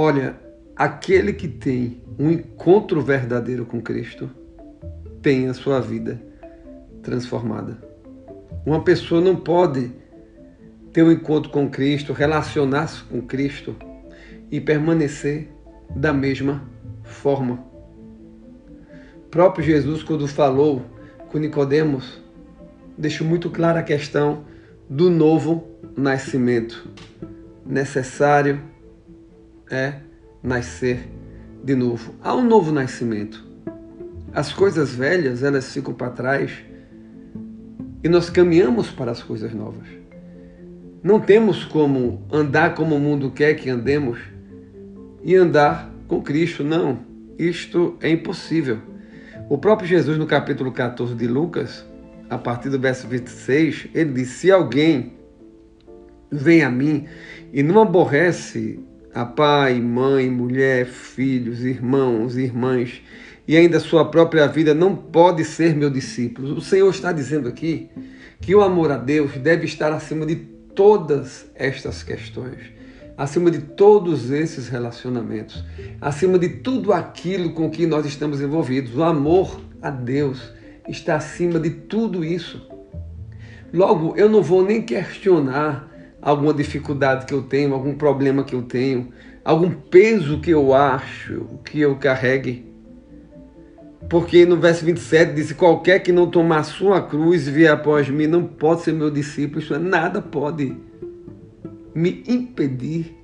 Olha, aquele que tem um encontro verdadeiro com Cristo tem a sua vida transformada. Uma pessoa não pode ter um encontro com Cristo, relacionar-se com Cristo e permanecer da mesma forma. O próprio Jesus, quando falou com Nicodemos, deixou muito clara a questão do novo nascimento. Necessário é nascer de novo. Há um novo nascimento. As coisas velhas, elas ficam para trás e nós caminhamos para as coisas novas. Não temos como andar como o mundo quer que andemos e andar com Cristo. Não, isto é impossível. O próprio Jesus, no capítulo 14 de Lucas, a partir do verso 26, ele diz: Se alguém vem a mim e não aborrece a pai, mãe, mulher, filhos, irmãos, irmãs e ainda sua própria vida, não pode ser meu discípulo. O Senhor está dizendo aqui que o amor a Deus deve estar acima de todas estas questões, acima de todos esses relacionamentos, acima de tudo aquilo com que nós estamos envolvidos. O amor a Deus está acima de tudo isso. Logo, eu não vou nem questionar alguma dificuldade que eu tenho, algum problema que eu tenho, algum peso que eu acho que eu carregue. Porque no verso 27 diz: Qualquer que não tomar sua cruz e vier após mim não pode ser meu discípulo. Isso é, nada pode me impedir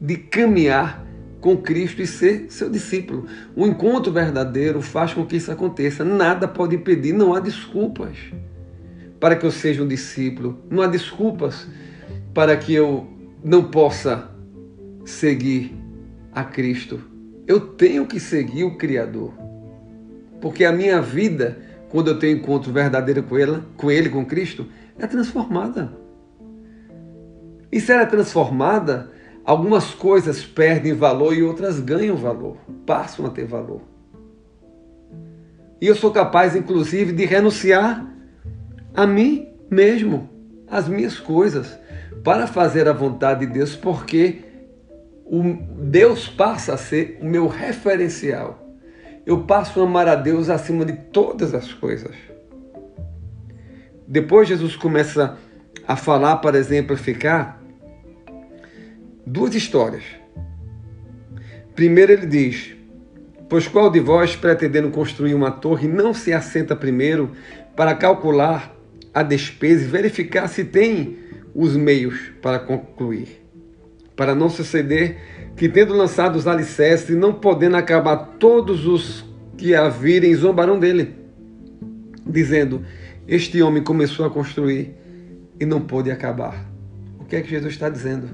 de caminhar com Cristo e ser seu discípulo. O encontro verdadeiro faz com que isso aconteça. Nada pode impedir, não há desculpas para que eu seja um discípulo. Não há desculpas para que eu não possa seguir a Cristo. Eu tenho que seguir o Criador. Porque a minha vida, quando eu tenho encontro verdadeiro com ele, com ele, com Cristo, é transformada. E se ela é transformada, algumas coisas perdem valor e outras ganham valor, passam a ter valor. E eu sou capaz, inclusive, de renunciar a mim mesmo, as minhas coisas, para fazer a vontade de Deus, porque o Deus passa a ser o meu referencial. Eu passo a amar a Deus acima de todas as coisas. Depois Jesus começa a falar para exemplificar duas histórias. Primeiro ele diz: Pois qual de vós, pretendendo construir uma torre, não se assenta primeiro para calcular a despesa e verificar se tem os meios para concluir. Para não suceder que, tendo lançado os alicerces e não podendo acabar, todos os que a virem zombarão dele, dizendo: Este homem começou a construir e não pôde acabar. O que é que Jesus está dizendo?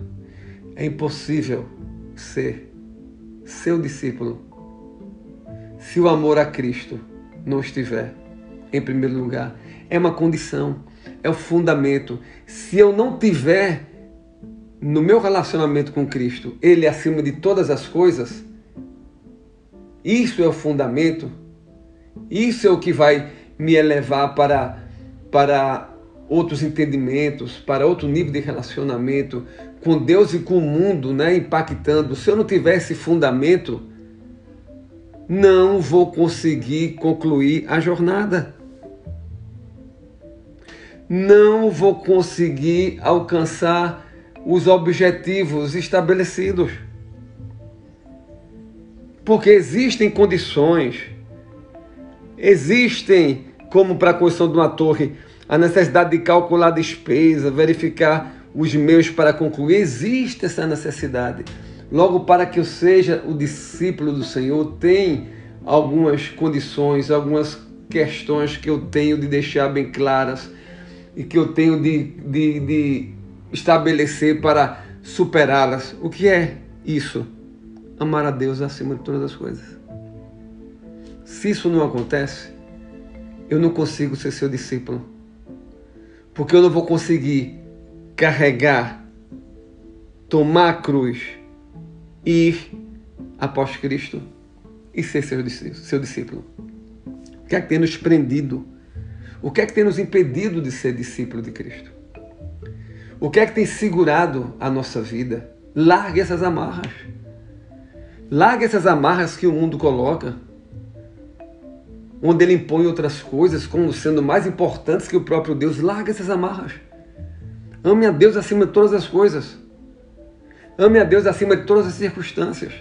É impossível ser seu discípulo se o amor a Cristo não estiver em primeiro lugar é uma condição, é o fundamento. Se eu não tiver no meu relacionamento com Cristo, Ele acima de todas as coisas, isso é o fundamento, isso é o que vai me elevar para, para outros entendimentos, para outro nível de relacionamento com Deus e com o mundo, né, impactando. Se eu não tiver esse fundamento, não vou conseguir concluir a jornada não vou conseguir alcançar os objetivos estabelecidos. Porque existem condições, existem, como para a construção de uma torre, a necessidade de calcular a despesa, verificar os meios para concluir, existe essa necessidade. Logo, para que eu seja o discípulo do Senhor, tem algumas condições, algumas questões que eu tenho de deixar bem claras e que eu tenho de, de, de estabelecer para superá-las. O que é isso? Amar a Deus acima de todas as coisas. Se isso não acontece, eu não consigo ser seu discípulo. Porque eu não vou conseguir carregar, tomar a cruz, ir após Cristo e ser seu. Seu discípulo. O que é que tem nos prendido? O que é que tem nos impedido de ser discípulo de Cristo? O que é que tem segurado a nossa vida? Largue essas amarras. Larga essas amarras que o mundo coloca, onde ele impõe outras coisas como sendo mais importantes que o próprio Deus. Larga essas amarras. Ame a Deus acima de todas as coisas. Ame a Deus acima de todas as circunstâncias.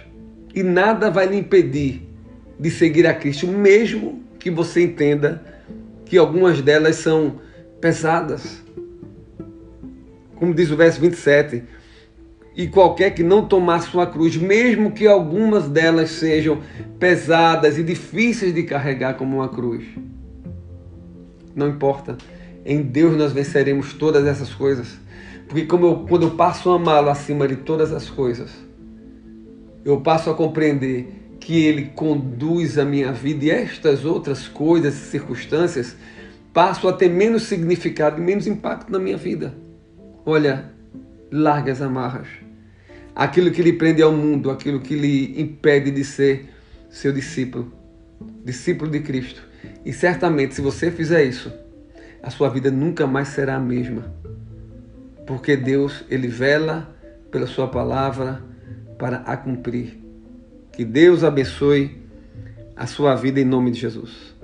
E nada vai lhe impedir de seguir a Cristo, mesmo que você entenda que algumas delas são pesadas. Como diz o verso 27, e qualquer que não tomar sua cruz, mesmo que algumas delas sejam pesadas e difíceis de carregar como uma cruz. Não importa, em Deus nós venceremos todas essas coisas. Porque como eu, quando eu passo a amá-lo acima de todas as coisas, eu passo a compreender que Ele conduz a minha vida e estas outras coisas e circunstâncias passam a ter menos significado e menos impacto na minha vida. Olha, larga as amarras. Aquilo que lhe prende ao mundo, aquilo que lhe impede de ser seu discípulo, discípulo de Cristo. E certamente, se você fizer isso, a sua vida nunca mais será a mesma. Porque Deus, ele vela pela sua palavra para a cumprir. Que Deus abençoe a sua vida em nome de Jesus.